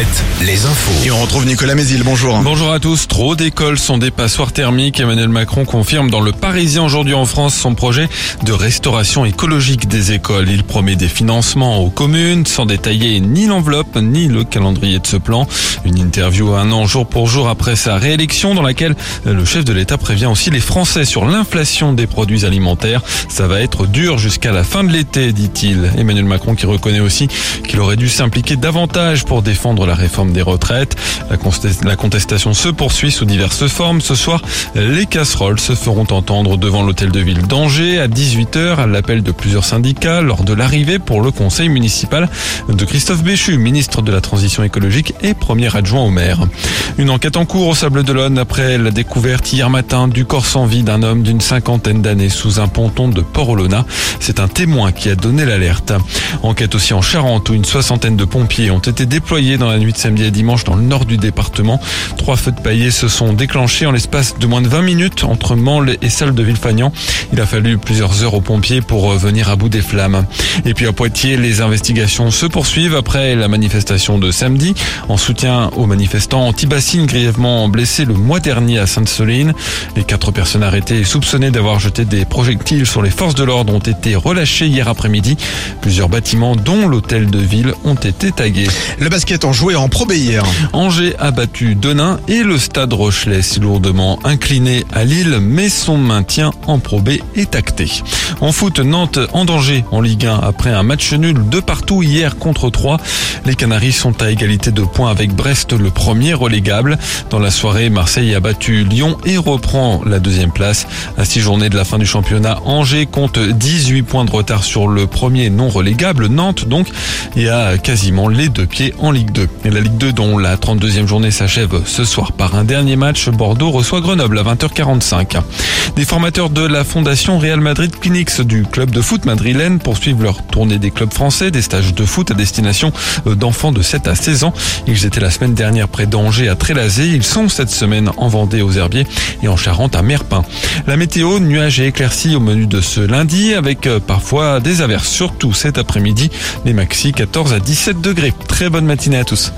7, les infos. Et on retrouve Nicolas Mézil, bonjour. Bonjour à tous. Trop d'écoles sont des passoires thermiques. Emmanuel Macron confirme dans le Parisien aujourd'hui en France son projet de restauration écologique des écoles. Il promet des financements aux communes sans détailler ni l'enveloppe ni le calendrier de ce plan. Une interview un an jour pour jour après sa réélection dans laquelle le chef de l'État prévient aussi les Français sur l'inflation des produits alimentaires. Ça va être dur jusqu'à la fin de l'été, dit-il. Emmanuel Macron qui reconnaît aussi qu'il aurait dû s'impliquer davantage pour défendre la réforme des retraites. La contestation se poursuit sous diverses formes. Ce soir, les casseroles se feront entendre devant l'hôtel de ville d'Angers à 18h à l'appel de plusieurs syndicats lors de l'arrivée pour le conseil municipal de Christophe Béchu, ministre de la Transition écologique et premier adjoint au maire. Une enquête en cours au Sable d'Olonne après la découverte hier matin du corps sans vie d'un homme d'une cinquantaine d'années sous un ponton de Port-Olona. C'est un témoin qui a donné l'alerte. Enquête aussi en Charente où une soixantaine de pompiers ont été déployés dans la nuit de samedi et dimanche dans le nord du département. Trois feux de paillets se sont déclenchés en l'espace de moins de 20 minutes entre Mansle et Salle de Villefagnan. Il a fallu plusieurs heures aux pompiers pour venir à bout des flammes. Et puis à Poitiers, les investigations se poursuivent après la manifestation de samedi en soutien aux manifestants anti-bassines grièvement blessés le mois dernier à Sainte-Soline. Les quatre personnes arrêtées et soupçonnées d'avoir jeté des projectiles sur les forces de l'ordre ont été relâchées hier après-midi. Plusieurs bâtiments, dont l'hôtel de ville, ont été tagués. Le basket en joué en hier. Angers a battu Denain et le stade Rochelet lourdement incliné à Lille, mais son maintien en Pro B est acté. En foot, Nantes en danger en Ligue 1 après un match nul de partout hier contre 3. Les Canaries sont à égalité de points avec Brest, le premier relégable. Dans la soirée, Marseille a battu Lyon et reprend la deuxième place. À six journées de la fin du championnat, Angers compte 18 points de retard sur le premier non relégable, Nantes donc, et a quasiment les deux pieds en Ligue 2. La Ligue 2 dont la 32e journée s'achève ce soir par un dernier match, Bordeaux reçoit Grenoble à 20h45. Des formateurs de la Fondation Real Madrid Clinics du club de foot madrilène poursuivent leur tournée des clubs français, des stages de foot à destination d'enfants de 7 à 16 ans. Ils étaient la semaine dernière près d'Angers à Trélazé. Ils sont cette semaine en Vendée aux Herbiers et en Charente à Merpin. La météo, nuages et éclaircies au menu de ce lundi avec parfois des averses, surtout cet après-midi. Les maxi 14 à 17 degrés. Très bonne matinée à tous.